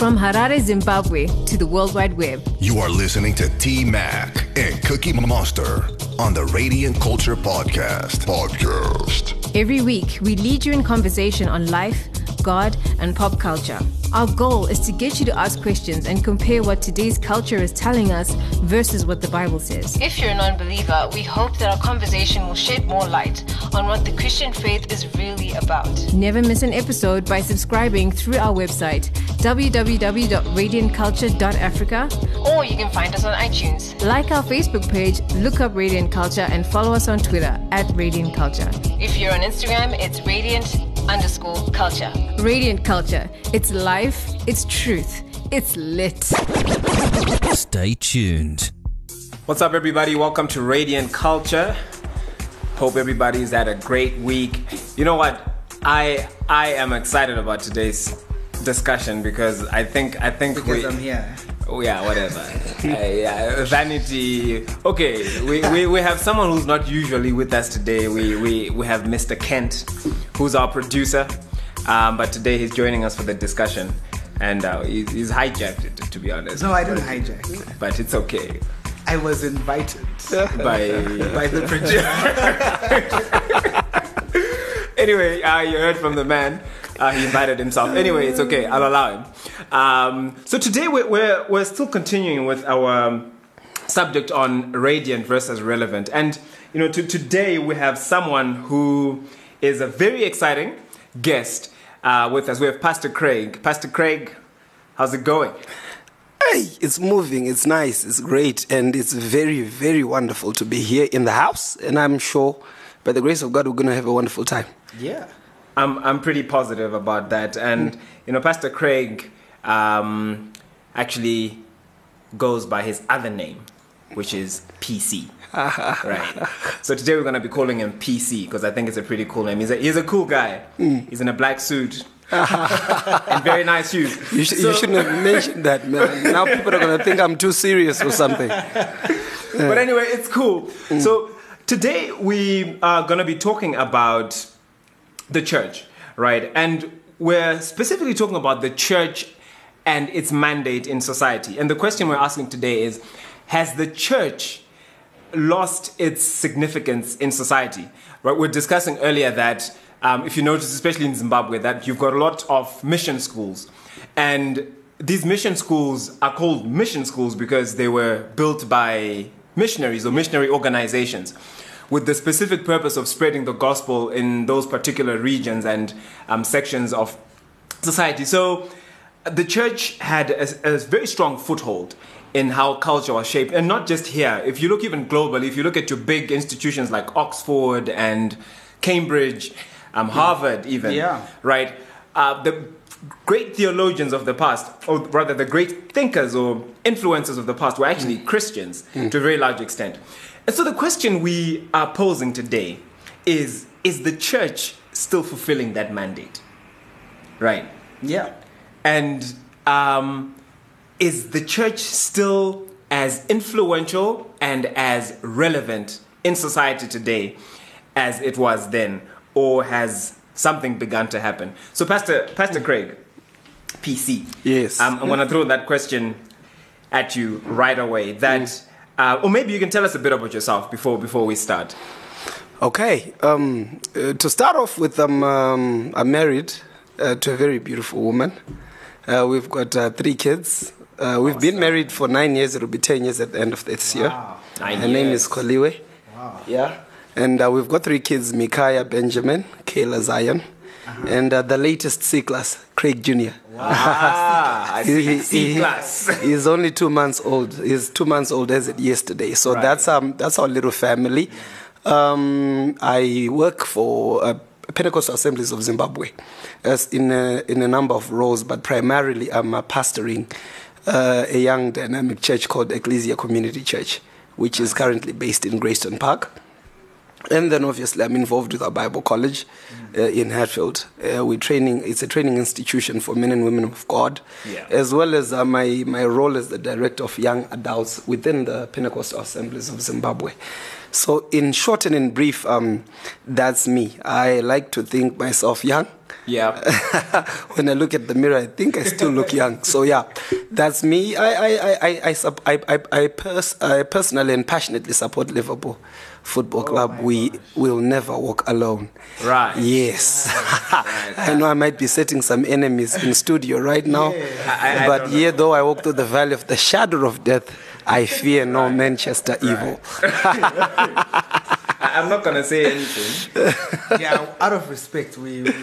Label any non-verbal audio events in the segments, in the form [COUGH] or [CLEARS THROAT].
From Harare, Zimbabwe to the World Wide Web. You are listening to T Mac and Cookie Monster on the Radiant Culture Podcast. Podcast. Every week, we lead you in conversation on life, God, and pop culture. Our goal is to get you to ask questions and compare what today's culture is telling us versus what the Bible says. If you're a non believer, we hope that our conversation will shed more light on what the Christian faith is really about. Never miss an episode by subscribing through our website, www.radiantculture.africa, or you can find us on iTunes. Like our Facebook page, look up Radiant Culture, and follow us on Twitter at Radiant Culture. If you're on Instagram, it's Radiant underscore culture. Radiant Culture. It's life, it's truth, it's lit. Stay tuned. What's up, everybody? Welcome to Radiant Culture. Hope everybody's had a great week. You know what? I I am excited about today's discussion because I think I think Because we, I'm here. Oh yeah, whatever. uh, yeah, vanity. Okay, we, we, we have someone who's not usually with us today. We, we, we have Mr. Kent, who's our producer, um, but today he's joining us for the discussion. And uh, he, he's hijacked it, to be honest. No, I didn't hijack. But it's okay. I was invited [LAUGHS] By, [LAUGHS] by the producer. [LAUGHS] anyway, uh, you heard from the man. Uh, he invited himself. Anyway, it's okay. I'll allow him. Um, so today we're, we're, we're still continuing with our um, subject on radiant versus relevant. And, you know, to, today we have someone who is a very exciting guest uh, with us. We have Pastor Craig. Pastor Craig, how's it going? Hey, it's moving, it's nice, it's great, and it's very, very wonderful to be here in the house. And I'm sure, by the grace of God, we're going to have a wonderful time. Yeah. I'm, I'm pretty positive about that. And, you know, Pastor Craig um, actually goes by his other name, which is PC. [LAUGHS] right. So today we're going to be calling him PC because I think it's a pretty cool name. He's a, he's a cool guy. He's in a black suit [LAUGHS] and very nice shoes. You, sh- So- you shouldn't have mentioned that, man. Now people are going to think I'm too serious or something. but anyway, it's cool. So today we are going to be talking about the church, right? And we're specifically talking about the church and its mandate in society. And the question we're asking today is Has the church lost its significance in society? Right? We're discussing earlier that um, if you notice, especially in Zimbabwe, that you've got a lot of mission schools. And these mission schools are called mission schools because they were built by missionaries or missionary organizations with the specific purpose of spreading the gospel in those particular regions and um, sections of society. So the church had a, a very strong foothold in how culture was shaped, and not just here. If you look even globally, if you look at your big institutions like Oxford and Cambridge, um, Harvard, even, Yeah. right? Uh, the great theologians of the past, or rather the great thinkers or influencers of the past, were actually Christians to a very large extent. And so the question we are posing today is Is the church still fulfilling that mandate? Right. yeah. And um, is the church still as influential and as relevant in society today as it was then? Or has something begun to happen? So, Pastor, Pastor Craig, PC. Yes. Um, I'm going to throw that question at you right away. That, uh, or maybe you can tell us a bit about yourself before before we start. Okay, um, uh, to start off with, um, um, I'm married uh, to a very beautiful woman. Uh, we've got uh, three kids. Uh, we've been married for nine years. It'll be 10 years at the end of this year. Nine Her name years. is Koliwe. Yeah. And uh, we've got three kids Micaiah Benjamin, Kayla Zion, and uh, the latest C class, Craig Jr. Ah, I see. C class. he's only two months old. He's two months old as it yesterday. So Right. that's um that's our little family. Um, I work for uh, Pentecostal Assemblies of Zimbabwe, as in a, in a number of roles, but primarily I'm uh, pastoring uh, a young dynamic church called Ecclesia Community Church, which is currently based in Greystone Park. And then obviously I'm involved with our Bible college uh, in Hatfield. Uh, we're training, it's a training institution for men and women of God, Yeah. as well as uh, my, my role as the director of young adults within the Pentecostal Assemblies of Zimbabwe. So in short and in brief, um, that's me. I like to think myself young. Yeah. [LAUGHS] when I look at the mirror, I think I still look young. So yeah, that's me. I I I I I I, I, I, pers- I personally and passionately support Liverpool Football oh Club. we will never walk alone. Right. Yes. [LAUGHS] I know I might be setting some enemies in studio right now, I- I but don't though I walk through the valley of the shadow of death, I [LAUGHS] fear no Manchester evil. I, I'm not gonna say anything. yeah, out of respect, we, we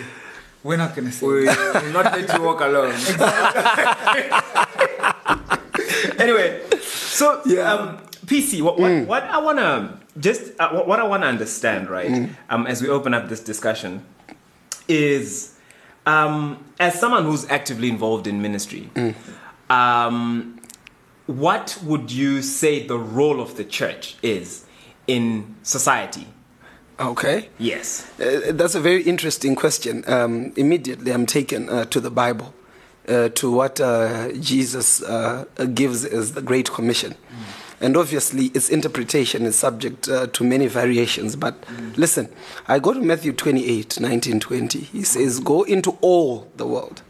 we're not gonna say. We [LAUGHS] will not let you walk alone. [LAUGHS] anyway, so Yeah. um, PC, what, what, what I wanna just uh, what, what I wanna understand, right? Um, as we open up this discussion, is um, as someone who's actively involved in ministry, um, what would you say the role of the church is in society? Okay. Yes. Uh, that's a very interesting question. Um, immediately, I'm taken uh, to the Bible, uh, to what uh, Jesus uh, gives as the Great Commission. And obviously, its interpretation is subject uh, to many variations. But listen, I go to Matthew 28 19, 20. He says, Go into all the world,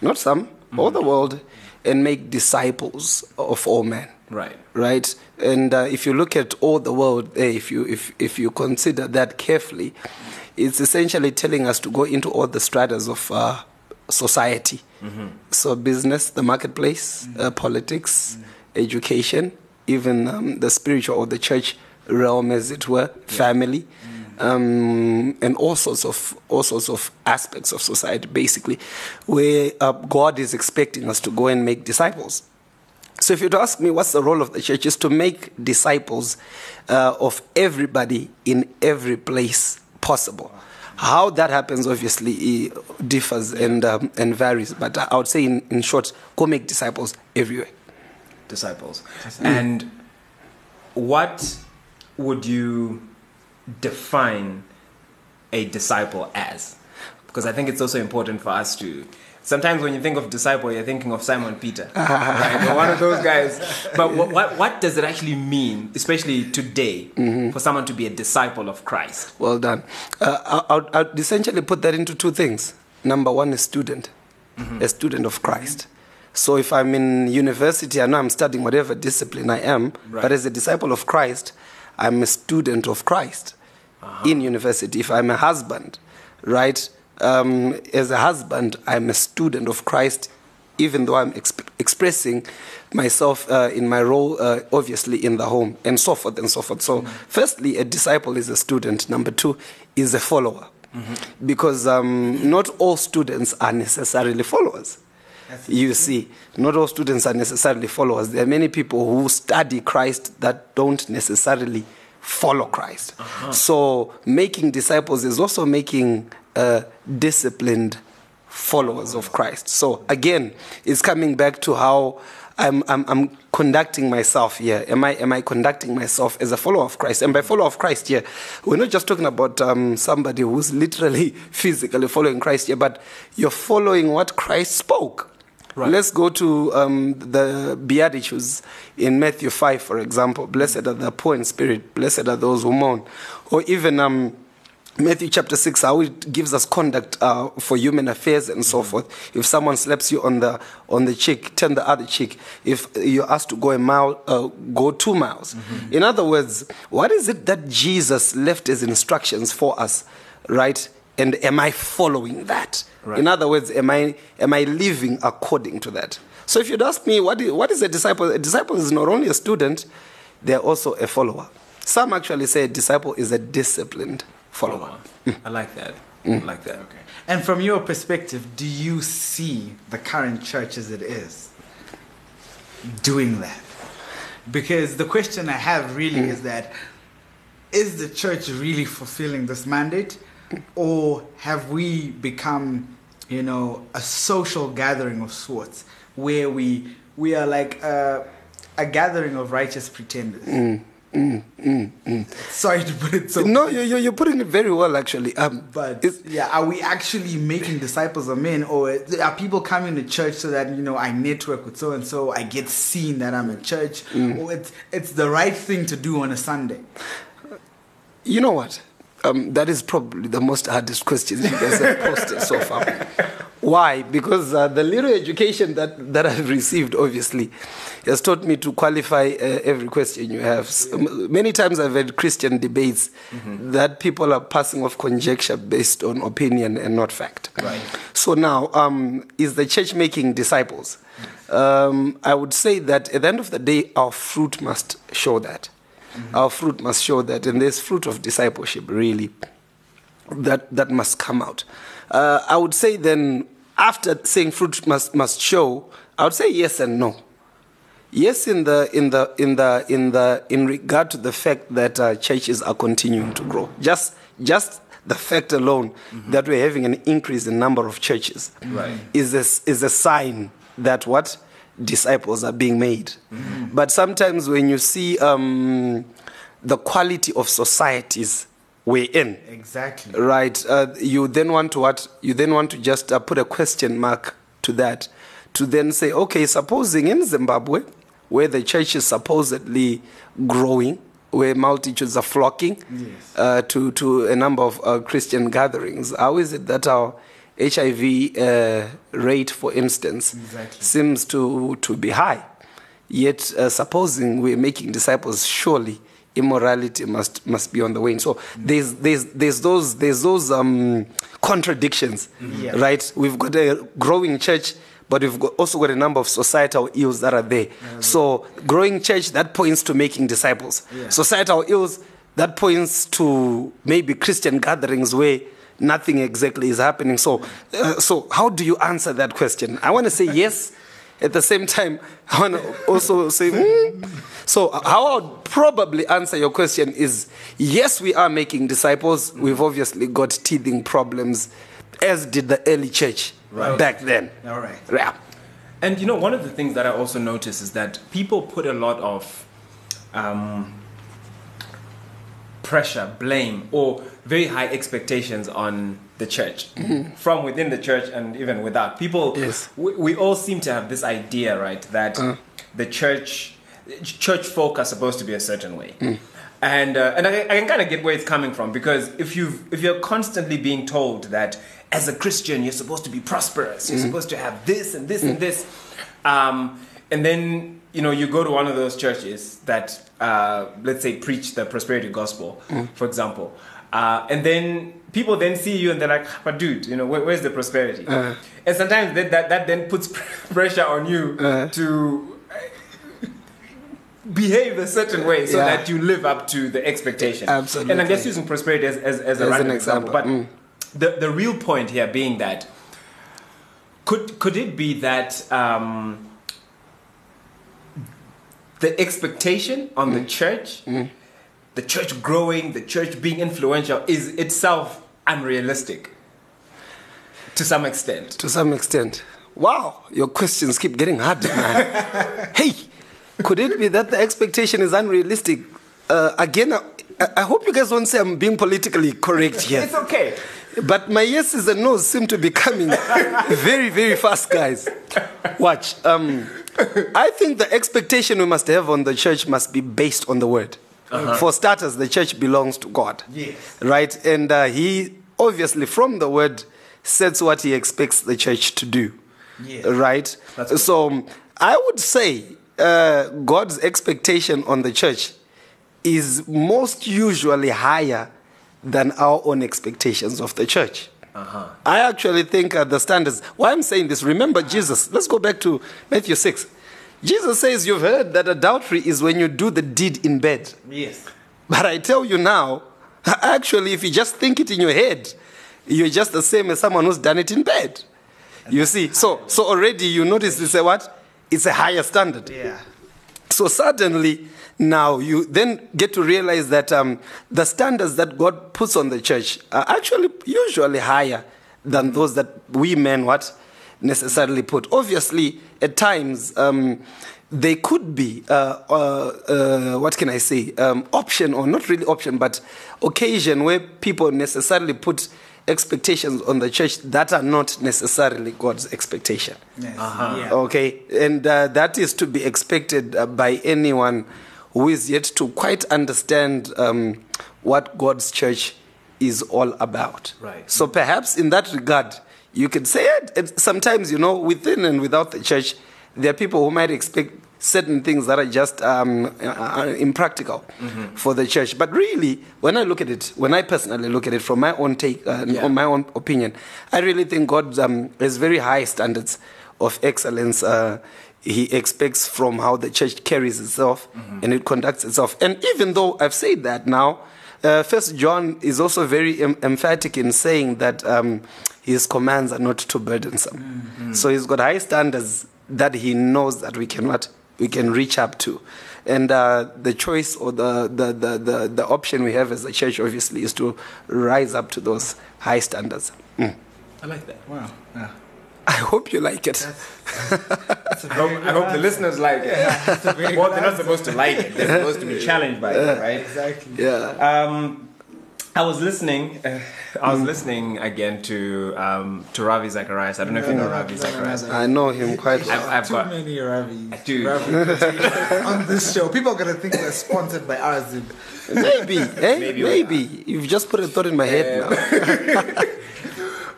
not some, all the world, and make disciples of all men Right. right? And uh, if you look at all the world there, if you if if you consider that carefully, it's essentially telling us to go into all the stratas of uh, society. So business, the marketplace, uh, politics, education, even um, the spiritual or the church realm, as it were, family. Um, and all sorts of all sorts of aspects of society, basically, where uh, God is expecting us to go and make disciples. So, if you'd ask me what's the role of the church, is to make disciples uh, of everybody in every place possible. How that happens obviously differs and um, and varies, but I would say in, in short, go make disciples everywhere. disciples. And what would you define a disciple as? Because I think it's also important for us to. Sometimes when you think of disciple, you're thinking of Simon Peter, [LAUGHS] right? Or one of those guys. But what, what, what does it actually mean, especially today, mm-hmm. for someone to be a disciple of Christ? Well done. Uh, I, I'd, I'd essentially put that into two things. Number one is student, mm-hmm. a student of Christ. So if I'm in university, I know I'm studying whatever discipline I am, Right. but as a disciple of Christ, I'm a student of Christ uh-huh. in university. If I'm a husband, right, um, as a husband, I'm a student of Christ, even though I'm exp- expressing myself uh, in my role, uh, obviously, in the home, and so forth and so forth. So, firstly, a disciple is a student. Number two is a follower. Because um, not all students are necessarily followers. You see, not all students are necessarily followers. There are many people who study Christ that don't necessarily follow Christ. So, making disciples is also making uh, disciplined followers of Christ. So, again, it's coming back to how I'm, I'm, I'm conducting myself here. Am I, am I conducting myself as a follower of Christ? And by follower of Christ here, we're not just talking about um, somebody who's [LAUGHS] literally physically following Christ here, but you're following what Christ spoke. Let's go to um, the Beatitudes in Matthew 5, for example. Blessed are the poor in spirit, blessed are those who mourn. Or even um, Matthew chapter 6, how it gives us conduct uh, for human affairs and so forth. If someone slaps you on the, on the cheek, turn the other cheek. If you're asked to go a mile, uh, go two miles. In other words, what is it that Jesus left as instructions for us, right? And am I following that? In other words, am I, am I living according to that? So if you'd ask me, what is, what is a disciple? A disciple is not only a student, they're also a follower. Some actually say a disciple is a disciplined follower. I like that. I mm. like that. Okay. And from your perspective, do you see the current church as it is doing that? Because the question I have really is mm. that is the church really fulfilling this mandate? Or have we become, you know, a social gathering of sorts where we we are like a, a gathering of righteous pretenders? Mm. Sorry to put it so No, you, you, you're putting it very well, actually. Um, but yeah, are we actually making disciples of men, or are people coming to church so that you know I network with so and so, I get seen that I'm in church, Mm. or it's it's the right thing to do on a Sunday? you know what? Um, that is probably the most hardest question you guys have posted so far. [LAUGHS] Why? Because uh, the little education that, that I've received, obviously, has taught me to qualify uh, every question you have. S- m- many times I've had Christian debates that people are passing off conjecture based on opinion and not fact. Right. So now, um, is the church making disciples? Um, I would say that at the end of the day, our fruit must show that. Our fruit must show that, and there's fruit of discipleship really that that must come out. Uh, I would say then, after saying fruit must must show, I would say yes and no. Yes, in the in the in the in the in regard to the fact that uh, churches are continuing to grow. Just just the fact alone that we're having an increase in number of churches Right. is a, is a sign that what disciples are being made. But sometimes when you see um, the quality of societies we're in, Exactly. right uh, you then want to what you then want to just uh, put a question mark to that to then say okay supposing in zimbabwe where the church is supposedly growing where multitudes are flocking Yes. uh, to, to a number of uh, christian gatherings how is it that our hiv uh, rate for instance Exactly. seems to, to be high Yet, uh, supposing we're making disciples, surely immorality must must be on the wane. So there's there's there's those there's those um, contradictions, Yeah. right? We've got a growing church, but we've got, also got a number of societal ills that are there. So growing church that points to making disciples. Yeah. Societal ills that points to maybe Christian gatherings where nothing exactly is happening. So, uh, so how do you answer that question? I want to say yes. At the same time, [LAUGHS] I want to also say, hmm. so how I would probably answer your question is yes, we are making disciples. We've obviously got teething problems, as did the early church right. back then. All right. Yeah. And you know, one of the things that I also notice is that people put a lot of um, pressure, blame, or very high expectations on the church. From within the church and even without. People, Yes. we, we all seem to have this idea, right, that the church, church folk are supposed to be a certain way. And, uh, and I, I can kind of get where it's coming from because if you if you're constantly being told that as a Christian you're supposed to be prosperous, you're supposed to have this and this and this, um, and then you know you go to one of those churches that uh, let's say preach the prosperity gospel, for example, uh, and then people then see you and they're like, but dude, you know where, where's the prosperity? Uh. and sometimes that, that that then puts [LAUGHS] pressure on you uh. to behave a certain way so Yeah. that you live up to the expectation. Absolutely. And I'm just using prosperity as, as, as a As random example. example, But mm. the, the real point here being that could could it be that um, the expectation on the mm. church, mm. The church growing, the church being influential, is itself unrealistic to some extent? to some extent. Wow, your questions keep getting harder, man. [LAUGHS] hey, could it be that the expectation is unrealistic? Uh, again, I, I hope you guys won't say I'm being politically correct here. It's okay. But my yeses and nos seem to be coming [LAUGHS] very, very fast, guys. Watch. Um, I think the expectation we must have on the church must be based on the word. For starters, the church belongs to God. Yes. Right? And uh, He obviously, from the word, says what He expects the church to do. Yes. Right? So I would say uh, God's expectation on the church is most usually higher than our own expectations of the church. I actually think uh, the standards. Why I'm saying this, remember Jesus. Let's go back to Matthew 6. Jesus says, You've heard that adultery is when you do the deed in bed. Yes. But I tell you now, actually, if you just think it in your head, you're just the same as someone who's done it in bed. You see, so so already you notice it's a what? It's a higher standard. Yeah. So suddenly, now you then get to realize that um, the standards that God puts on the church are actually usually higher than those that we men what necessarily put. Obviously, at times um, they could be uh, uh, uh, what can I say um, option or not really option, but occasion where people necessarily put expectations on the church that are not necessarily God's expectation. Yes. Uh-huh. Yeah. Okay, and uh, that is to be expected uh, by anyone who is yet to quite understand um, what God's church is all about. Right. So perhaps in that regard, you can say it. Sometimes, you know, within and without the church, there are people who might expect certain things that are just um, uh, impractical Mm-hmm. for the church. But really, when I look at it, when I personally look at it from my own take, uh, Yeah. on my own opinion, I really think God um, has very high standards of excellence. Uh, he expects from how the church carries itself and it conducts itself. And even though I've said that now, uh, First John is also very em- emphatic in saying that um, his commands are not too burdensome. So he's got high standards that he knows that we cannot we can reach up to. And uh, the choice or the, the, the, the, the option we have as a church, obviously, is to rise up to those high standards. Mm. I like that. Wow. Yeah. I hope you like it. [LAUGHS] I hope, I hope the listeners like it. [LAUGHS] well, they're not supposed to like it. They're supposed to be challenged by it, right? Exactly. Yeah. Um, I was listening. Uh, I was listening again to um, to Ravi Zacharias. I don't know if you know Ravi Zacharias. I know him quite well. I've, I've Too got many Ravis. Dude. Ravi [LAUGHS] on this show. People are gonna think we're sponsored by RZIM. Maybe, eh? Maybe Maybe. You've just put a thought in my head now.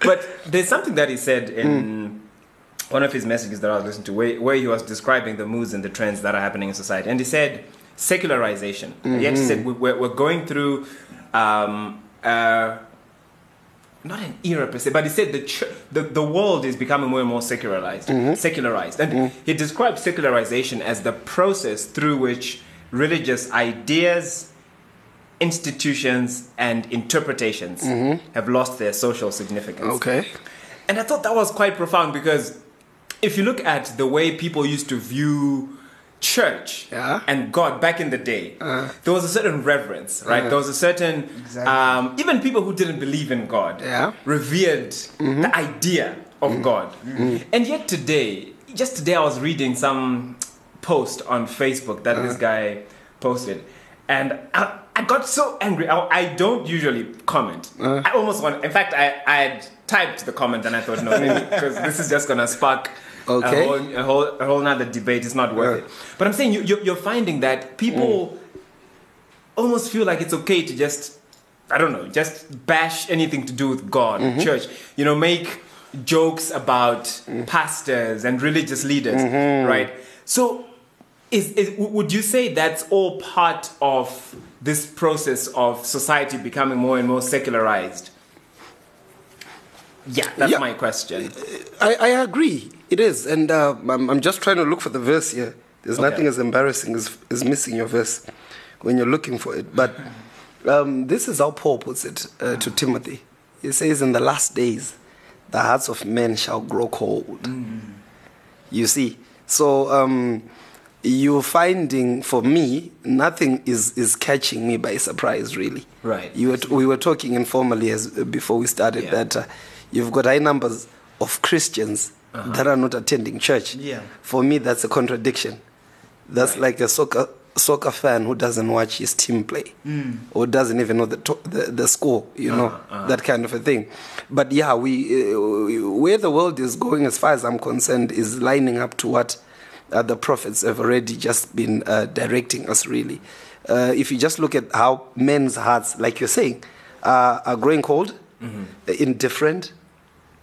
But there's something that he said in one of his messages that I was listening to, where, where he was describing the moods and the trends that are happening in society. And he said secularization. He actually said we- we're, we're going through um, uh, not an era per se, but he said the, ch- the the world is becoming more and more secularized. Secularized, and he described secularization as the process through which religious ideas, institutions, and interpretations have lost their social significance. Okay. And I thought that was quite profound because if you look at the way people used to view church Yeah. and God back in the day, uh-huh. there was a certain reverence, right? Uh-huh. There was a certain, Exactly. um, even people who didn't believe in God Yeah. revered mm-hmm. the idea of mm-hmm. God. Mm-hmm. And yet today, just today, I was reading some post on Facebook that this uh-huh. guy posted, and I, I got so angry. I, I don't usually comment. I almost want. In fact, I I had typed the comment and I thought no, maybe because this is just gonna spark. Okay. A whole, a whole, a whole nother debate. It's not worth Yeah. it. But I'm saying you, you're, you're finding that people mm. almost feel like it's okay to just I don't know, just bash anything to do with God, mm-hmm. church. You know, make jokes about mm. pastors and religious leaders, mm-hmm. right? So, is, is would you say that's all part of this process of society becoming more and more secularized? Yeah, that's Yeah. my question. I, I agree. It is. And uh, I'm, I'm just trying to look for the verse here. There's Okay. nothing as embarrassing as, as missing your verse when you're looking for it. But um, this is how Paul puts it uh, to Timothy. He says, In the last days, the hearts of men shall grow cold. You see? So um, you're finding, for me, nothing is, is catching me by surprise, really. Right. You were t- we were talking informally as, before we started Yeah. that uh, you've got high numbers of Christians that are not attending church. Yeah. For me, that's a contradiction. That's like a soccer soccer fan who doesn't watch his team play or doesn't even know the, to- the the score. You know that kind of a thing. But yeah, we uh, where the world is going, as far as I'm concerned, is lining up to what uh, the prophets have already just been uh, directing us. Really, uh, if you just look at how men's hearts, like you're saying, uh, are growing cold, indifferent,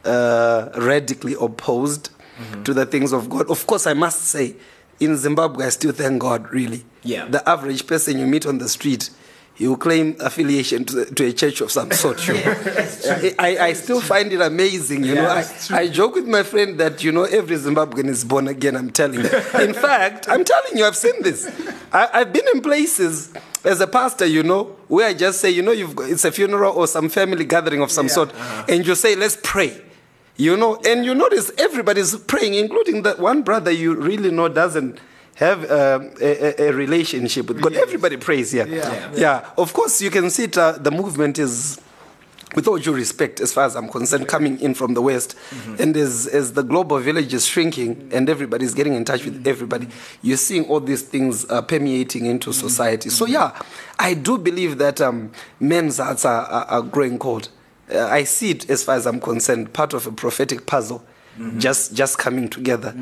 uh, radically opposed to the things of God. Of course, I must say, in Zimbabwe, I still thank God, really. Yeah. The average person you meet on the street, he will claim affiliation to, to a church of some sort. You. [LAUGHS] I, I still find it amazing. You know, I, I joke with my friend that you know every Zimbabwean is born again. I'm telling you. In [LAUGHS] fact, I'm telling you, I've seen this. I, I've been in places as a pastor, you know, where I just say, you know, you've got, it's a funeral or some family gathering of some sort, and you say, let's pray. You know, and you notice everybody's praying, including that one brother you really know doesn't have um, a, a, a relationship with God. Everybody prays here. Yeah. yeah. Of course, you can see it, uh, the movement is, with all due respect, as far as I'm concerned, coming in from the West. And as, as the global village is shrinking and everybody's getting in touch with everybody, you're seeing all these things uh, permeating into society. So, yeah, I do believe that um, men's hearts are, are, are growing cold. Uh, I see it, as far as I'm concerned, part of a prophetic puzzle. Just, just coming together.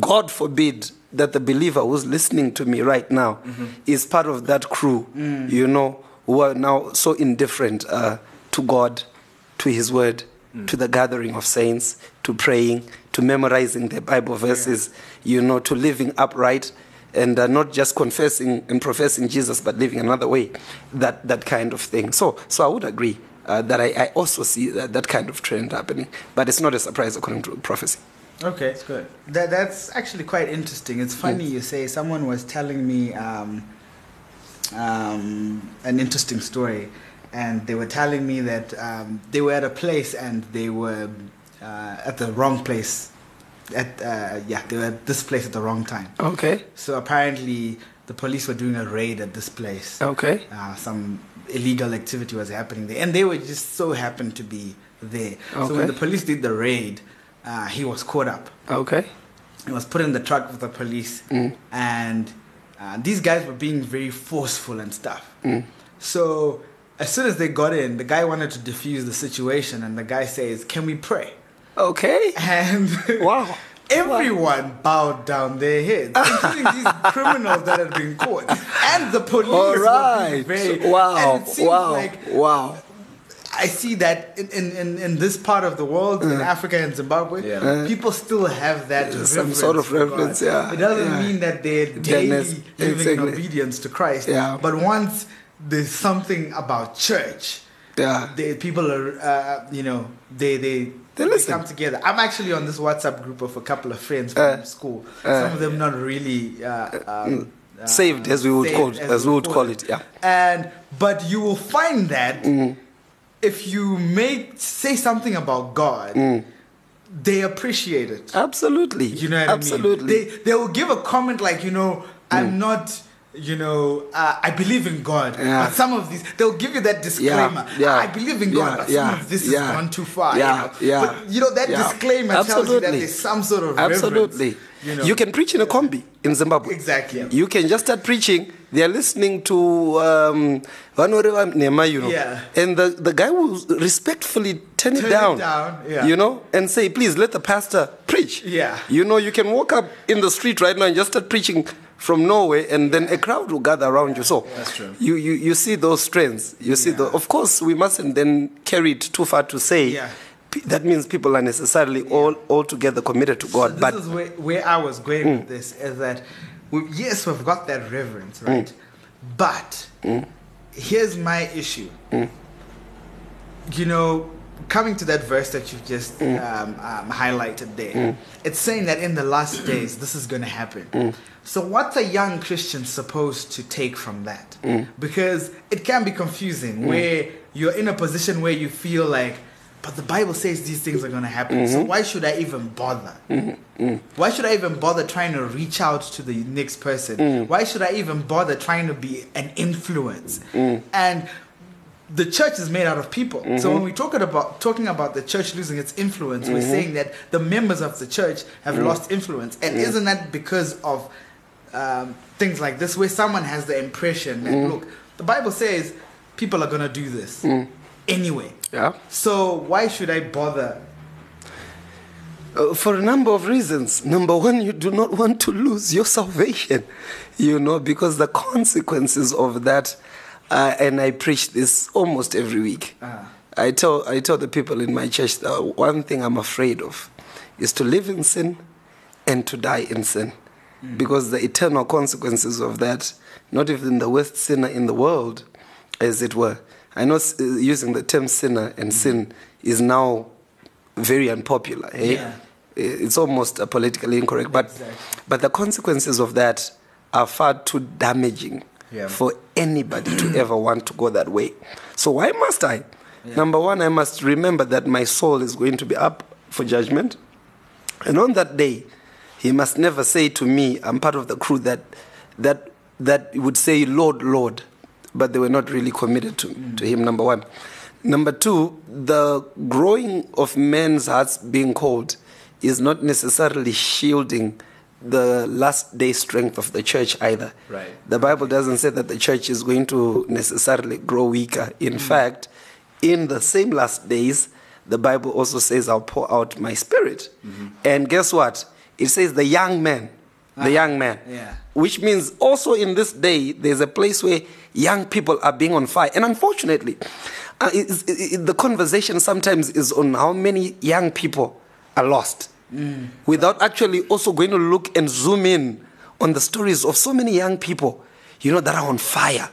God forbid that the believer who's listening to me right now is part of that crew, you know, who are now so indifferent uh, to God, to His Word, to the gathering of saints, to praying, to memorizing the Bible verses, you know, to living upright and uh, not just confessing and professing Jesus, but living another way, that, that kind of thing. So, so I would agree uh, that I, I also see that, that kind of trend happening, but it's not a surprise according to prophecy. Okay, That's good. That that's actually quite interesting. It's funny you say. Someone was telling me um, um, an interesting story, and they were telling me that um, they were at a place and they were uh, at the wrong place. At uh, yeah, they were at this place at the wrong time. Okay, So apparently, the police were doing a raid at this place. okay, Uh, some illegal activity was happening there, and they were just so happened to be there. So when the police did the raid, uh, he was caught up. okay. He was put in the truck with the police, Mm. and uh, these guys were being very forceful and stuff. Mm. So as soon as they got in, the guy wanted to defuse the situation, and the guy says, "Can we pray?" Okay. And Wow. [LAUGHS] Everyone bowed down their heads, including these [LAUGHS] criminals that had been caught, and the police. All were right. being very, Wow. And it seems Wow. like wow. I see that in, in, in, this part of the world, in Africa and Zimbabwe, Yeah. people still have that some sort of reverence, yeah, It doesn't yeah. mean that they're daily Dennis, living in exactly. obedience to Christ. Yeah. But once there's something about church, Yeah. they, people are, uh, you know, they they. They listen. come together. I'm actually on this WhatsApp group of a couple of friends from Uh, school. uh, mm, Some of them not really uh, um, uh, Saved, as we would call it, as we would call it, yeah. And but you will find that Mm. if you make say something about God, Mm. they appreciate it. Absolutely. You know what Absolutely. I mean? They they will give a comment like, you know, I'm not. You know, uh, I believe in God, Yeah. but some of these they'll give you that disclaimer. yeah, I believe in God, yeah, but yeah, some of this yeah, has gone too far. yeah, you know? yeah, But you know that yeah. disclaimer tells you that Absolutely. there's some sort of Absolutely. you know, You can preach in a kombi in Zimbabwe. Exactly. You can just start preaching. They're listening to um, Nema, you know. Yeah. And the, the guy will respectfully turn, Turn it it down. down, yeah. You know, and say, please let the pastor preach. Yeah. You know, you can walk up in the street right now and just start preaching from Norway, and then a crowd will gather around you. So That's true. You, you, you see those trends. You see, the, of course, we mustn't then carry it too far to say Yeah. that means people are necessarily all altogether committed to God. So this but is where, where I was going with mm. this is that we, yes, we've got that reverence, mm. right? But mm. here's my issue. You know, coming to that verse that you've just mm. um, um, highlighted there, mm. it's saying that in the last days this is going to happen. Mm. So, what's a young Christian supposed to take from that? Because it can be confusing where you're in a position where you feel like, but the Bible says these things are going to happen. So, mm-hmm. why should I even bother? Mm-hmm. Why should I even bother trying to reach out to the next person? Why should I even bother trying to be an influence? And the church is made out of people. So mm-hmm. when we're talking about talking about the church losing its influence, we're mm-hmm. saying that the members of the church have mm-hmm. lost influence. And isn't that because of um, things like this, where someone has the impression that look, the Bible says people are gonna do this anyway. yeah. So why should I bother? Uh, for a number of reasons. Number one, you do not want to lose your salvation, you know, because the consequences of that, uh, and I preach this almost every week. I tell I tell the people in my church that one thing I'm afraid of is to live in sin and to die in sin, because the eternal consequences of that, not even the worst sinner in the world, as it were. I know uh, using the term sinner and sin is now very unpopular. Eh? Yeah. It's almost politically incorrect, but Exactly. but the consequences of that are far too damaging Yeah. for anybody to ever want to go that way. So why must I? Number one, I must remember that my soul is going to be up for judgment, and on that day, he must never say to me, "I'm part of the crew that that that would say, Lord, Lord," but they were not really committed to, to him. Number one. Number two, the growing of men's hearts being cold is not necessarily shielding the last day strength of the church either. Right. The Bible doesn't say that the church is going to necessarily grow weaker. In mm. fact, in the same last days, the Bible also says, I'll pour out my spirit. Mm-hmm. And guess what? It says the young men the ah, young man. Yeah. Which means also in this day, there's a place where young people are being on fire. And unfortunately, uh, it- it- the conversation sometimes is on how many young people are lost without actually also going to look and zoom in on the stories of so many young people, you know, that are on fire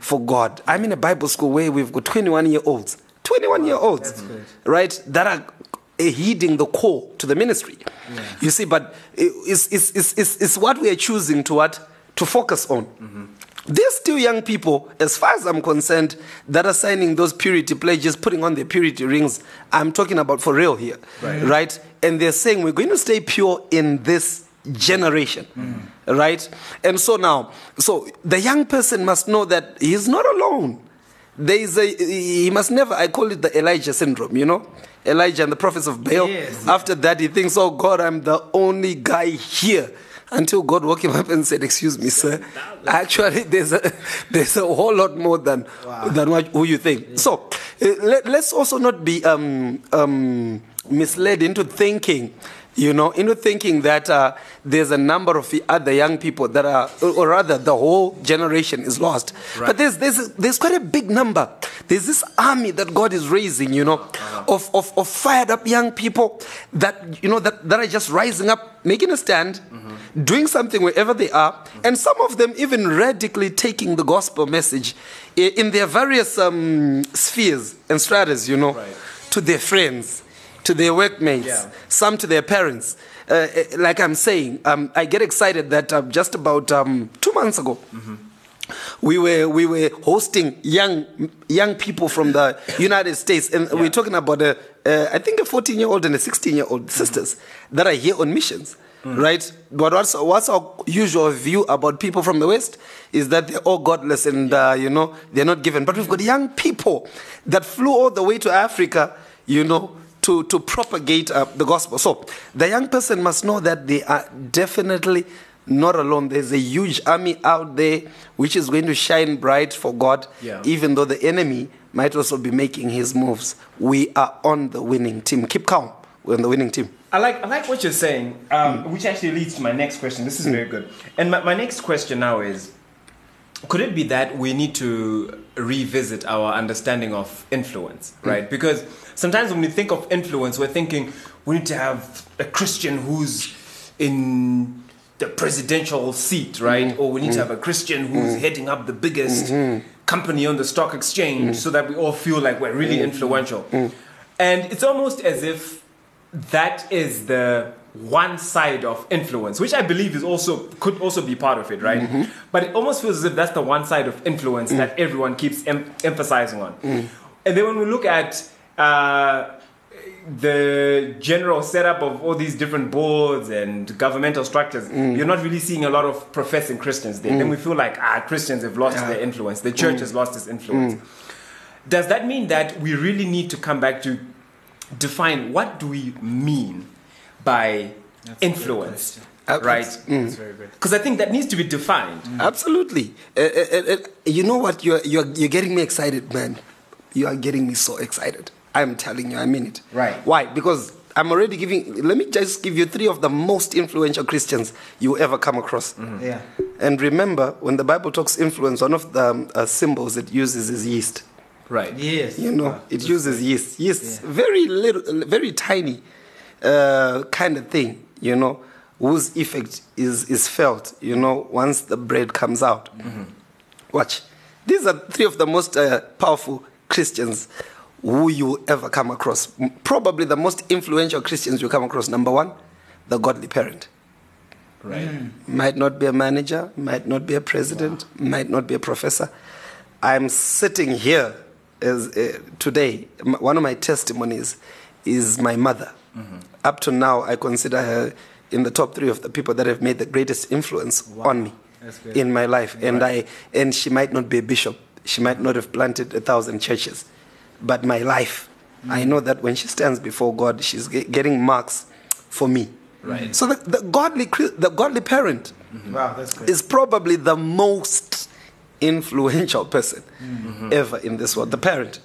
for God. I'm in a Bible school where we've got 21 year olds, 21 year olds, right, that are uh, heeding the call to the ministry. You see, but it's, it's, it's, it's, it's what we are choosing to what to focus on. There's two young people, as far as I'm concerned, that are signing those purity pledges, putting on their purity rings. I'm talking about for real here, right? And they're saying we're going to stay pure in this generation, mm. right? And so now, so the young person must know that he's not alone. There is a, he must never, I call it the Elijah syndrome, you know? Elijah and the prophets of Baal. Yes. After that, he thinks, oh God, I'm the only guy here. Until God woke him up and said, "Excuse me, sir. Actually, there's a [LAUGHS] there's a whole lot more than than what who you think." So uh, let, let's also not be um, um, misled into thinking, you know, into thinking that uh, there's a number of other young people that are, or rather, the whole generation is lost. But there's there's there's quite a big number. There's this army that God is raising, you know, of, of, of fired up young people that you know that, that are just rising up, making a stand, doing something wherever they are, and some of them even radically taking the gospel message in their various um, spheres and stratas, you know, to their friends, to their workmates, Yeah. some to their parents. Uh, uh, like I'm saying, um, I get excited that uh, just about um, two months ago, we were we were hosting young young people from the United States, and we're talking about a uh, I think a 14 year old and a 16 year old sisters that are here on missions. Right, but what's what's our usual view about people from the West is that they're all godless and uh, you know they're not given. But we've got young people that flew all the way to Africa, you know, to, to propagate uh, the gospel. So the young person must know that they are definitely not alone. There's a huge army out there which is going to shine bright for God, Yeah. even though the enemy might also be making his moves. We are on the winning team. Keep calm. We're on the winning team. I like I like what you're saying, um, which actually leads to my next question. This is very good. And my, my next question now is could it be that we need to revisit our understanding of influence, hmm. right? Because sometimes when we think of influence, we're thinking we need to have a Christian who's in the presidential seat, hmm. right? Or we need to hmm. have a Christian who's heading up the biggest company on the stock exchange so that we all feel like we're really influential. And it's almost as if that is the one side of influence, which I believe is also could also be part of it, right? Mm-hmm. But it almost feels as if that's the one side of influence mm. that everyone keeps em- emphasizing on. And then when we look at uh, the general setup of all these different boards and governmental structures, mm. you're not really seeing a lot of professing Christians there. Then we mm. feel like ah, Christians have lost their influence. The church has lost its influence. Does that mean that we really need to come back to define what do we mean by influence, Uh, right? That's very good. Because I think that needs to be defined. Absolutely. Uh, uh, uh, uh, you know what? You're, you're, you're getting me excited, man. You are getting me so excited. I'm telling you, I mean it. Right. Why? Because I'm already giving, let me just give you three of the most influential Christians you ever come across. Yeah. And remember, when the Bible talks influence, one of the um, uh, symbols it uses is yeast. Right. Yes. You know, it uses yeast. Yeast, very little, very tiny uh, kind of thing, you know, whose effect is, is felt, you know, once the bread comes out. Watch. These are three of the most uh, powerful Christians who you ever come across. Probably the most influential Christians you come across. Number one, the godly parent. Right. Might not be a manager, might not be a president, might not be a professor. I'm sitting here as uh, today. M- One of my testimonies is my mother. Mm-hmm. Up to now, I consider her in the top three of the people that have made the greatest influence on me in my life. And I and she might not be a bishop. She might not have planted a thousand churches, but my life, I know that when she stands before God, she's ge- getting marks for me. Right. So the, the godly the godly parent Wow, that's good. is probably the most influential person Mm-hmm. ever in this world. The parent,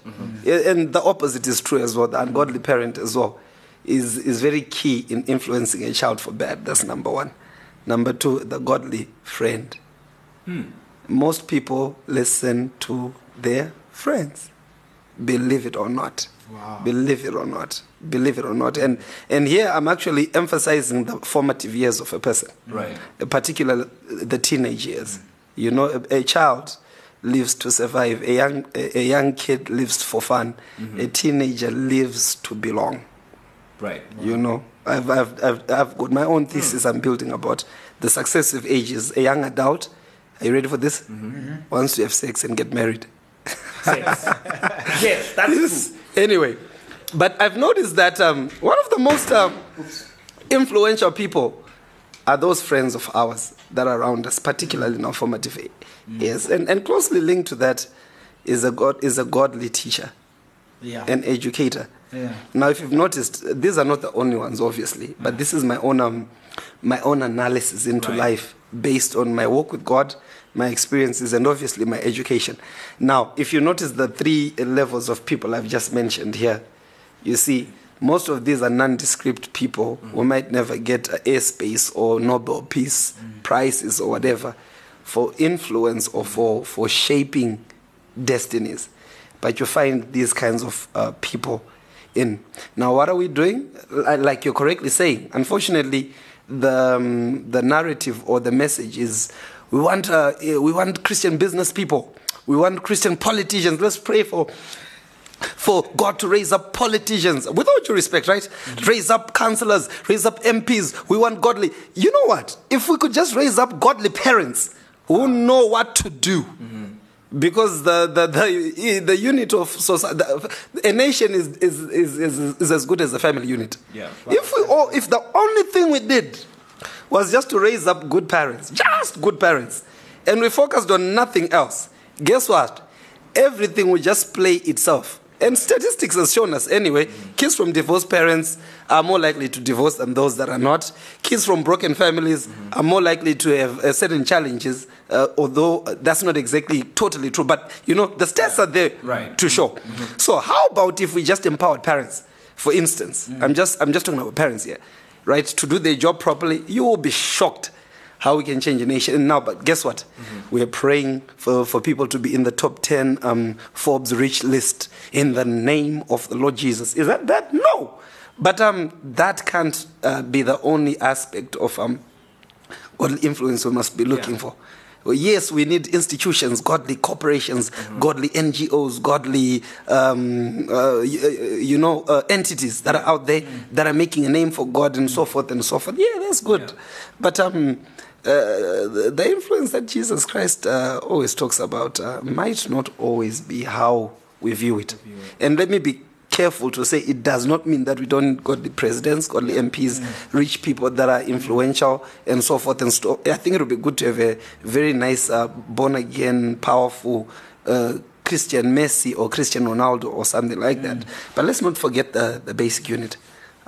A- and the opposite is true as well. The ungodly parent as well is is very key in influencing a child for bad. That's number one. Number two, the godly friend. Hmm. Most people listen to their friends. Believe it or not. Wow. Believe it or not. Believe it or not. And and here I'm actually emphasizing the formative years of a person. Right. Particularly the teenage years. You know, a, a child lives to survive. A young a, a young kid lives for fun. Mm-hmm. A teenager lives to belong. Right. You know, I've, I've, I've, I've got my own thesis I'm building about the successive ages. A young adult, are you ready for this? Once you have sex and get married. Sex. [LAUGHS] yes, that's Yes. Anyway, but I've noticed that um, one of the most um, influential people are those friends of ours that are around us, particularly in our formative a- years. And, and closely linked to that is a, God, is a godly teacher, Yeah. an educator. Yeah. Now, if you've noticed, these are not the only ones, obviously, but this is my own, um, my own analysis into Right. life based on my work with God, my experiences, and obviously my education. Now, if you notice the three levels of people I've just mentioned here, you see, most of these are nondescript people who might never get a airspace or Nobel Peace Prizes or whatever for influence or for, for shaping destinies. But you find these kinds of uh, people in. Now, what are we doing? Like you're correctly saying, unfortunately, the, um, the narrative or the message is we want, uh, eh, we want Christian business people, we want Christian politicians. Let's pray for for God to raise up politicians, with all due respect, right? Raise up councillors, raise up MPs. We want godly. You know what? If we could just raise up godly parents who know what to do. Because the, the, the, the unit of society, a nation is, is, is, is, is as good as a family unit. Yeah. If we all, if the only thing we did was just to raise up good parents, just good parents, and we focused on nothing else, guess what? Everything will just play itself. And statistics has shown us anyway, kids from divorced parents are more likely to divorce than those that are not. Kids from broken families are more likely to have uh, certain challenges, uh, although uh, that's not exactly totally true. But you know, the stats are there Right. to show. So how about if we just empowered parents? For instance, I'm just I'm just talking about parents here, right? To do their job properly, you will be shocked how we can change a nation. And now, but guess what? We are praying for, for people to be in the top 10 um, Forbes rich list in the name of the Lord Jesus. Is that that? No. But um, that can't uh, be the only aspect of um, godly influence we must be looking Yeah. for. Yes, we need institutions, godly corporations, godly NGOs, godly, um, uh, you, you know, uh, entities that are out there that are making a name for God and so forth and so forth. Yeah, that's good. But um, uh, the, the influence that Jesus Christ uh, always talks about uh, might not always be how we view it. And let me be careful to say it does not mean that we don't got the presidents, got the MPs, rich people that are influential and so forth and so. I think it would be good to have a very nice, uh, born again, powerful uh, Christian Messi or Christian Ronaldo or something like that. But let's not forget the, the basic unit.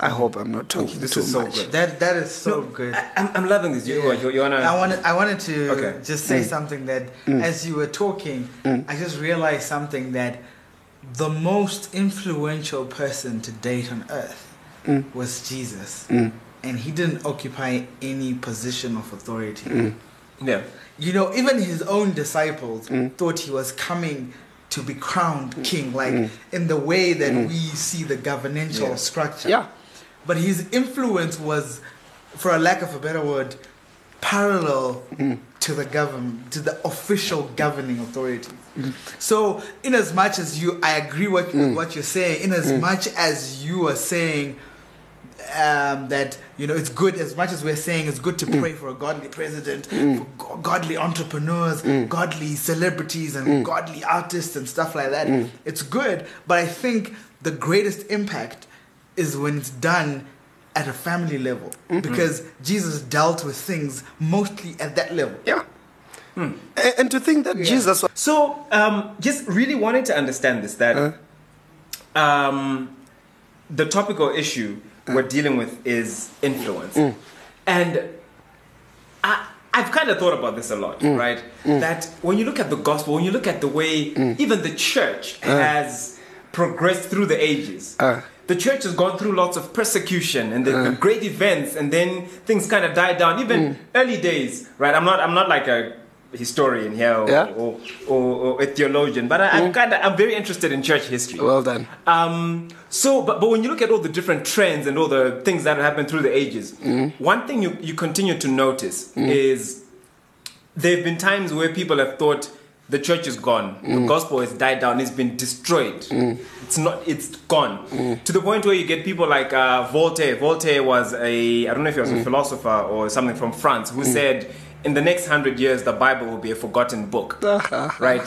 I hope I'm not talking this too is so much. good. That that is so good. I, I'm, I'm loving this. You, you, you wanna? I wanted I wanted to Okay. just say something that as you were talking, I just realized something that the most influential person to date on earth mm. was Jesus. Mm. And he didn't occupy any position of authority. Mm. yeah. You know, even his own disciples thought he was coming to be crowned king, like in the way that we see the governmental Yeah. structure. Yeah. But his influence was, for a lack of a better word, parallel to the government, to the official governing authority. So, in as much as you, I agree with mm. what you're saying. In as mm. much as you are saying um, that you know it's good, as much as we're saying it's good to mm. pray for a godly president, for go- godly entrepreneurs, godly celebrities, and godly artists and stuff like that. It's good, but I think the greatest impact is when it's done at a family level mm-hmm. because Jesus dealt with things mostly at that level. Yeah. Hmm. And, and to think that Jesus was So, um, just really wanting to understand this that uh-huh. um, the topical issue uh-huh. we're dealing with is influence, mm. and I. I've kind of thought about this a lot, mm. right? Mm. That when you look at the gospel, when you look at the way even the church uh-huh. has progressed through the ages, the church has gone through lots of persecution and the, the great events, and then things kind of died down. Even early days, right? I'm not I'm not like a historian here or, Yeah. or, or, or a theologian, but I, I'm kind of I'm very interested in church history. Well done. Um, so, but, but when you look at all the different trends and all the things that have happened through the ages, mm-hmm. one thing you, you continue to notice mm-hmm. is there have been times where people have thought the church is gone, the mm-hmm. gospel has died down, it's been destroyed. It's not, it's gone. To the point where you get people like uh, Voltaire. Voltaire was a, I don't know if he was a philosopher or something from France, who said, in the next hundred years, the Bible will be a forgotten book, [LAUGHS] right?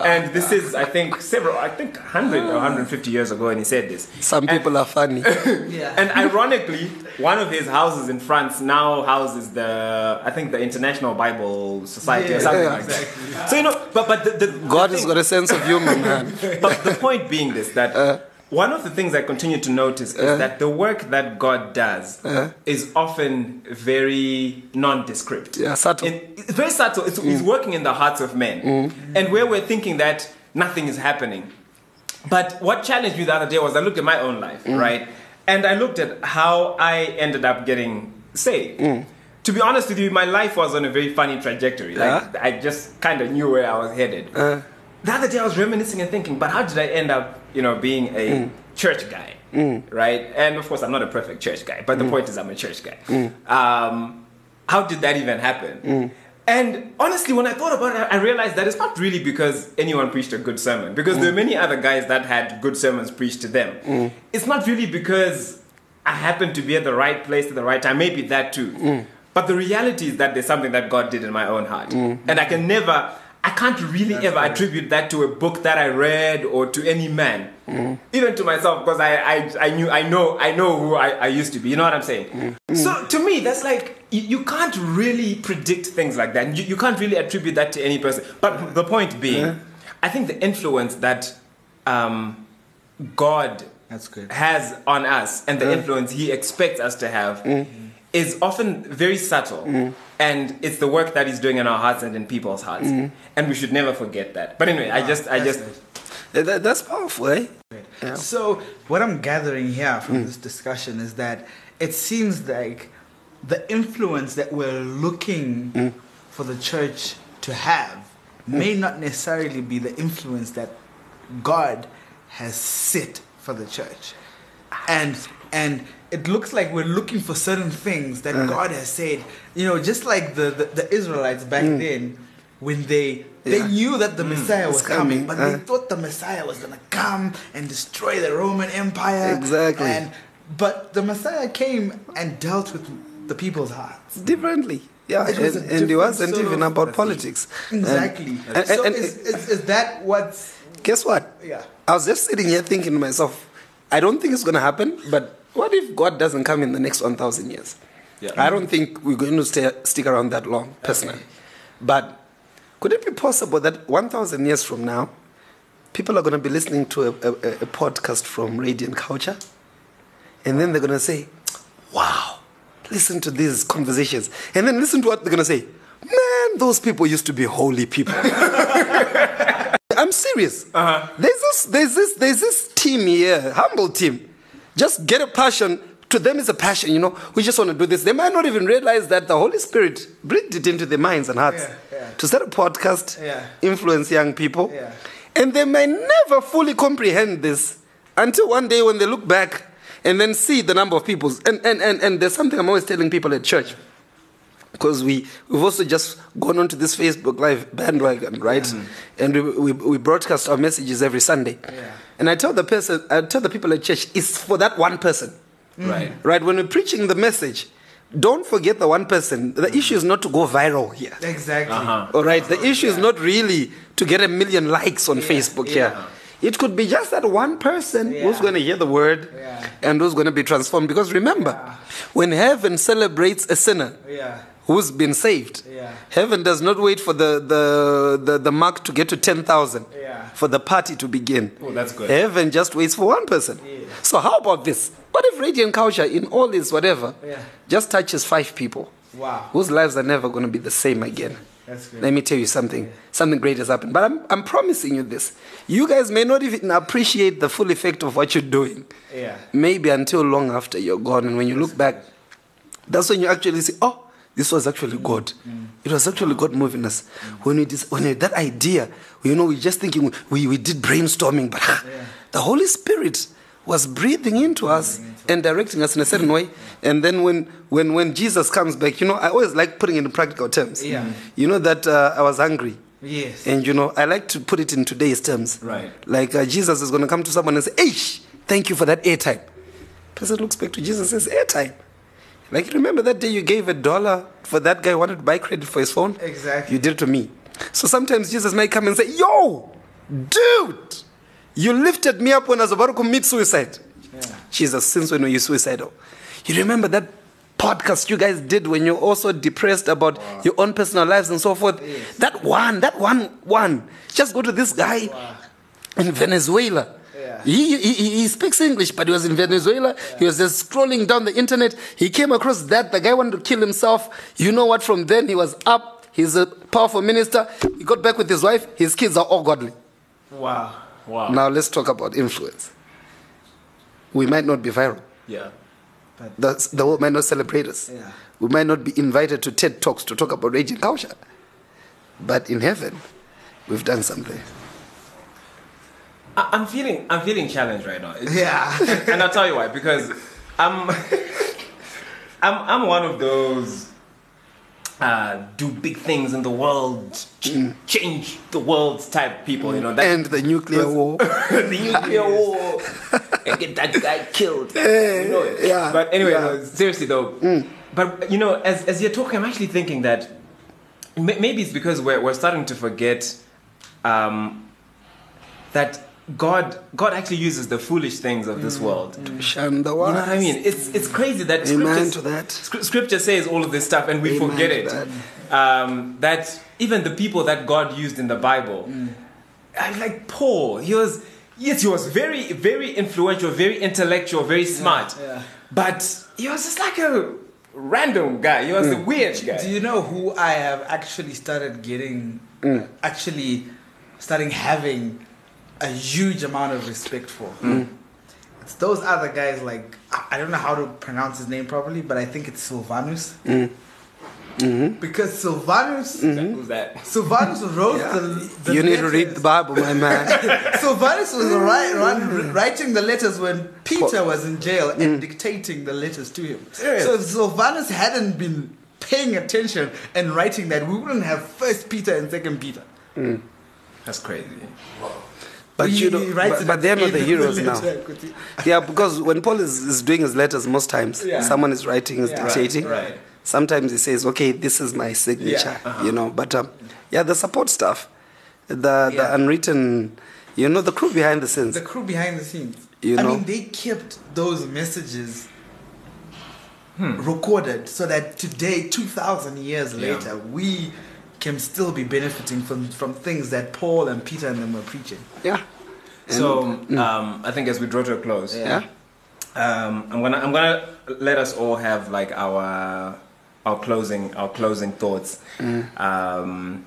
And this is, I think, several, I think, hundred or hundred and fifty years ago, and he said this. Some And- people are funny. [LAUGHS] Yeah. and ironically, one of his houses in France now houses the, I think, the International Bible Society or Yeah, something yeah, like that. So you know, but but the, the God the has got a sense of humor, man. [LAUGHS] But the point being this that. Uh. One of the things I continue to notice is uh-huh. that the work that God does uh-huh. is often very nondescript. Yeah, subtle. In- it's very subtle. It's, He's mm. working in the hearts of men. Mm. And where we're thinking that nothing is happening. But what challenged me the other day was I looked at my own life, mm. right? And I looked at how I ended up getting saved. To be honest with you, my life was on a very funny trajectory. Like uh-huh. I just kind of knew where I was headed. The other day I was reminiscing and thinking, but how did I end up, you know, being a mm. church guy, mm. right? And of course, I'm not a perfect church guy, but the mm. point is, I'm a church guy. Um, how did that even happen? And honestly, when I thought about it, I realized that it's not really because anyone preached a good sermon, because there are many other guys that had good sermons preached to them. It's not really because I happened to be at the right place at the right time, maybe that too. But the reality is that there's something that God did in my own heart. And I can never, I can't really ever attribute that to a book that I read or to any man. Even to myself, because I, I, I knew, I know, I know who I, I used to be. You know what I'm saying? So to me, that's like, you, you can't really predict things like that. You, you can't really attribute that to any person. But the point being, I think the influence that um, God That's good. has on us and the influence he expects us to have is often very subtle and it's the work that he's doing in our hearts and in people's hearts and we should never forget that but anyway i just i just good. That- that's powerful, eh? Yeah. So, what I'm gathering here from this discussion is that it seems like the influence that we're looking for the church to have may not necessarily be the influence that God has set for the church. And and it looks like we're looking for certain things that uh-huh. God has said, you know, just like the, the, the Israelites back mm. then when they they Yeah. knew that the mm. Messiah was coming, coming, but uh. they uh-huh. thought the Messiah was going to come and destroy the Roman Empire. Exactly. And but the Messiah came and dealt with the people's hearts. Differently. Yeah, It and, and it wasn't even about politics. And- Exactly. and- so is, is, is that what's guess what? Yeah. I was just sitting here thinking to myself, I don't think it's going to happen, but what if God doesn't come in the next 1,000 years? Yeah. I don't think we're going to stay, stick around that long, personally. But could it be possible that 1,000 years from now, people are going to be listening to a, a, a podcast from Radiant Culture? And then they're going to say, wow, listen to these conversations. And then listen to what they're going to say. Man, those people used to be holy people. [LAUGHS] I'm serious. Uh-huh. There's this, there's this, there's this team here, humble team. Just get a passion. To them, it's a passion. You know, we just want to do this. They might not even realize that the Holy Spirit breathed it into their minds and hearts Yeah, yeah. to start a podcast, Yeah. influence young people, and they may never fully comprehend this until one day when they look back and then see the number of people. And and and, and there's something I'm always telling people at church because we, we've also just gone onto this Facebook Live bandwagon, right? And we, we, we broadcast our messages every Sunday. Yeah. And I tell the person, I tell the people at church, it's for that one person, right right? When we're preaching the message, don't forget the one person. The issue is not to go viral here. exactly? uh-huh All right, the issue is not really to get a million likes on Facebook yeah. here. It could be just that one person who's going to hear the word Yeah. and who's going to be transformed. Because remember, Yeah. when heaven celebrates a sinner, Yeah. Who's been saved. Yeah. Heaven does not wait for the, the, the, the mark to get to 10,000 Yeah. for the party to begin. Oh, that's good. Heaven just waits for one person. So, how about this? What if Radiant Culture, in all this whatever, Yeah. just touches five people? Wow. whose lives are never going to be the same again. That's. Let me tell you something. Something great has happened. But I'm, I'm promising you this. You guys may not even appreciate the full effect of what you're doing. Yeah. Maybe until long after you're gone. And when you look back, that's when you actually see, oh, this was actually God. It was actually God moving us. When we dis- when we, that idea, you know, we're just thinking, we, we did brainstorming, but ah, the Holy Spirit was breathing into us and directing us in a certain way. And then when, when, when Jesus comes back, you know, I always like putting it in practical terms. Yeah. You know that uh, I was hungry. Yes. And you know, I like to put it in today's terms. Right. Like uh, Jesus is going to come to someone and say, Eish, thank you for that airtime. Person looks back to Jesus and says, airtime. Like, you remember that day you gave a dollar for that guy who wanted to buy credit for his phone? Exactly. You did it to me. So sometimes Jesus might come and say, Yo, dude, you lifted me up when I was about to commit suicide. Jesus, since when were you suicidal? You remember that podcast you guys did when you're also depressed about your own personal lives and so forth? That one, that one, one. Just go to this guy in Venezuela. Yeah. He, he, he he speaks English, but he was in Venezuela. He was just scrolling down the internet. He came across that. The guy wanted to kill himself. You know what? From then, he was up. He's a powerful minister. He got back with his wife. His kids are all godly. Wow. Wow. Now, let's talk about influence. We might not be viral. Yeah. The, the world might not celebrate us. Yeah. We might not be invited to TED Talks to talk about raging culture. But in heaven, we've done something. I- I'm feeling I'm feeling challenged right now. It's- Yeah. [LAUGHS] and I'll tell you why. Because I'm [LAUGHS] I'm I'm one of those uh, do big things in the world, ch- change the world type people. You know that And the nuclear war. [LAUGHS] the nuclear war and get that guy killed. you know it. yeah, But anyway, yeah. Mm. no, seriously though. But you know, as as you're talking, I'm actually thinking that maybe it's because we're we're starting to forget um, that God God actually uses the foolish things of Mm. this world. Shun the You know what I mean? It's it's crazy that Amen scripture, to that. scripture says all of this stuff and we Amen forget it. that. Um, that even the people that God used in the Bible, Mm. Like Paul. He was yes, he was very very influential, very intellectual, very smart. yeah. But he was just like a random guy. He was Mm. a weird guy. Do you know who I have actually started getting, actually starting having a huge amount of respect for? Hmm. It's those other guys like I I don't know how to pronounce his name properly, but I think it's Silvanus. Hmm. Mm-hmm. Because Silvanus, mm-hmm. Who's that? Silvanus wrote Yeah. the, the you need to read the Bible, my man. [LAUGHS] Silvanus was write, run, mm-hmm. writing the letters when Peter was in jail and mm. dictating the letters to him. Serious? So if Silvanus hadn't been paying attention and writing that, we wouldn't have First Peter and Second Peter. Mm. That's crazy. But He- you know, but, but they're not the heroes [LAUGHS] now. could you- Yeah, because when Paul is, is doing his letters, most times Yeah. someone is writing, is Yeah. dictating. Right, right. Sometimes he says, "Okay, this is my signature," Yeah. Uh-huh. you know. But um, yeah, the support stuff, the the unwritten, you know, the crew behind the scenes. The crew behind the scenes. You I know? mean, they kept those messages recorded so that today, 2,000 years Yeah. later, we can still be benefiting from, from things that Paul and Peter and them were preaching. yeah. So um, I think as we draw to a close, Yeah. um, I'm gonna I'm gonna let us all have like our our closing our closing thoughts. Um,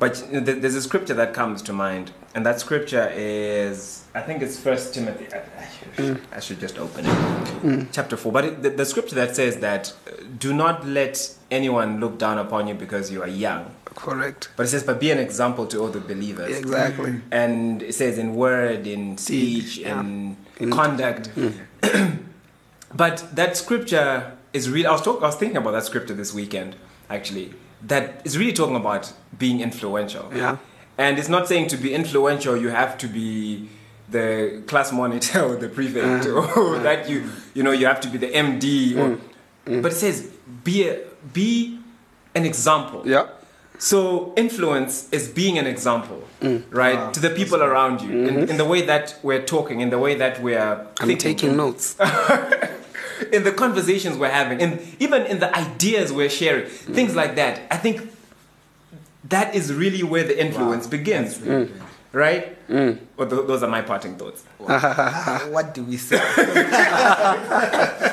but th- there's a scripture that comes to mind, and that scripture is I think it's First Timothy. I, I, should, I should just open it, chapter four. But it, the, the scripture that says that do not let anyone look down upon you because you are young. Correct. But it says, but be an example to all the believers Yeah, exactly. Mm. and it says in word, in speech, yeah. in In- conduct. Mm. [CLEARS THROAT] but that scripture is really. I was talk, I was thinking about that scripture this weekend, actually. That is really talking about being influential. Yeah. And it's not saying to be influential, you have to be the class monitor [LAUGHS] or the prefect, uh, or [LAUGHS] uh. that you, you know, you have to be the MD. Or, mm. But it says be a, be an example. Yeah. So influence is being an example, mm. right, to the people around you, in, mm-hmm. in the way that we're talking, in the way that we're I'm thinking, taking notes. [LAUGHS] in the conversations we're having, and even in the ideas we're sharing, things mm. like that. I think that is really where the influence begins. Right? Mm. Well, th- those are my parting thoughts. [LAUGHS] what do we say? [LAUGHS]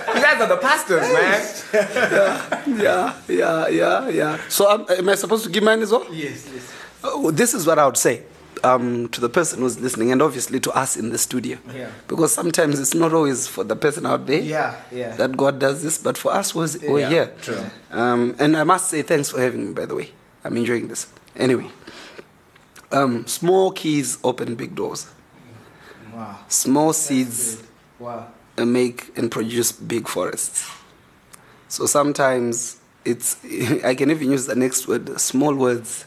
You guys are the pastors, man. Yeah, yeah, yeah, yeah. So um, am I supposed to give mine as well? yes, yes. Oh, this is what I would say um, to the person who's listening, and obviously to us in the studio. Yeah. Because sometimes it's not always for the person out there Yeah, yeah. that God does this, but for us, was we're Yeah, here. true. Um, and I must say thanks for having me, by the way. I'm enjoying this. Anyway, um, small keys open big doors. Wow. Small seeds Wow. uh, make and produce big forests. So sometimes it's, [LAUGHS] I can even use the next word, small words,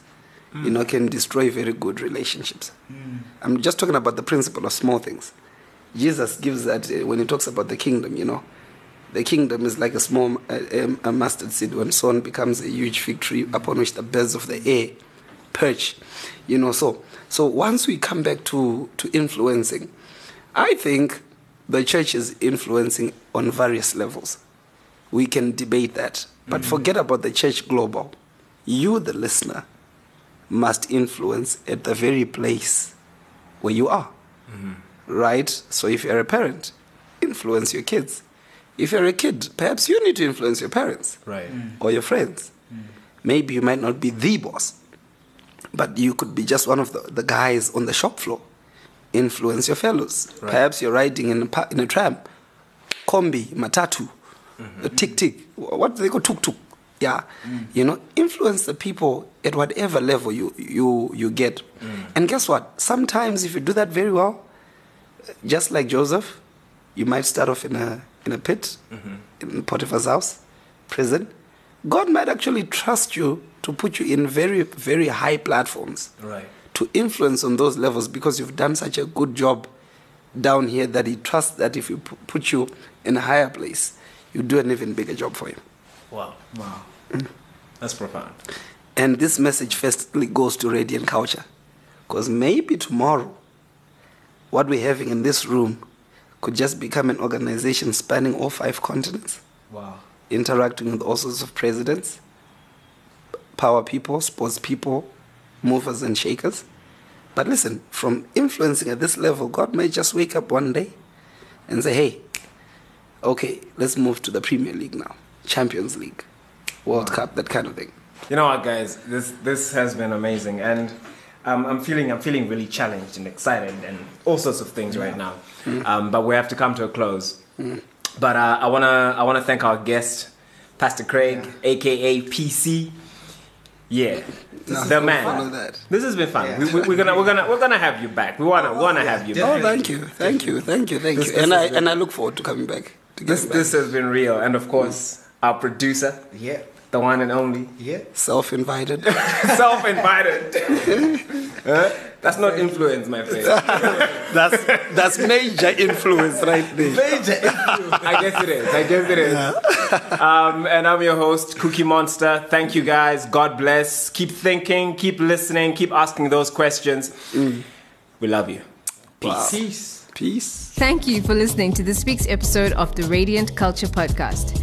you know, can destroy very good relationships. I'm just talking about the principle of small things. Jesus gives that uh, when he talks about the kingdom, you know. The kingdom is like a small uh, um, a mustard seed when sown becomes a huge fig tree upon which the birds of the air perch. You know, so so once we come back to, to influencing, I think the church is influencing on various levels. We can debate that. But mm-hmm. forget about the church global. You, the listener, must influence at the very place where you are. Mm-hmm. Right? So if you're a parent, influence your kids. If you're a kid, perhaps you need to influence your parents Right. or your friends. Mm. Maybe you might not be the boss, but you could be just one of the, the guys on the shop floor. Influence your fellows. Perhaps you're riding in a, in a tram, kombi, matatu, mm-hmm. a tick tick. What do they call tuk tuk? Yeah, mm. you know, influence the people at whatever level you you you get. Mm. And guess what? Sometimes if you do that very well, just like Joseph, you might start off in a in a pit, mm-hmm. in Potiphar's house, prison. God might actually trust you to put you in very very high platforms, Right. to influence on those levels because you've done such a good job down here that He trusts that if you pu- put you in a higher place, you do an even bigger job for Him. Wow. Wow. Mm. That's profound. And this message firstly goes to Radiant Culture. Because maybe tomorrow, what we're having in this room could just become an organization spanning all five continents, Wow. Interacting with all sorts of presidents, power people, sports people, movers and shakers. But listen, from influencing at this level, God may just wake up one day and say, hey, okay, let's move to the Premier League now, Champions League, World Cup, that kind of thing. You know what, guys? This this has been amazing, and um, I'm feeling I'm feeling really challenged and excited and all sorts of things right now. Um, but we have to come to a close. But uh, I wanna I wanna thank our guest, Pastor Craig, aka PC. Yeah, Now, the man. that. This has been fun. We, we, we're gonna we're gonna we're gonna have you back. We wanna wanna have you. Oh, back. thank you, thank you, thank you, thank This- you. this And I been- and I look forward to coming back. To This back. this has been real, and of course our producer, Yeah. the one and only, Yeah. [LAUGHS] self-invited. self-invited. [LAUGHS] Huh? That's not influence, my friend. [LAUGHS] that's that's major influence right there. Major. Influence. I guess it is. I guess it is. Um, and I'm your host, Cookie Monster. Thank you guys. God bless. Keep thinking, keep listening, keep asking those questions. We love you. Peace. Peace. Peace. Thank you for listening to this week's episode of the Radiant Culture Podcast.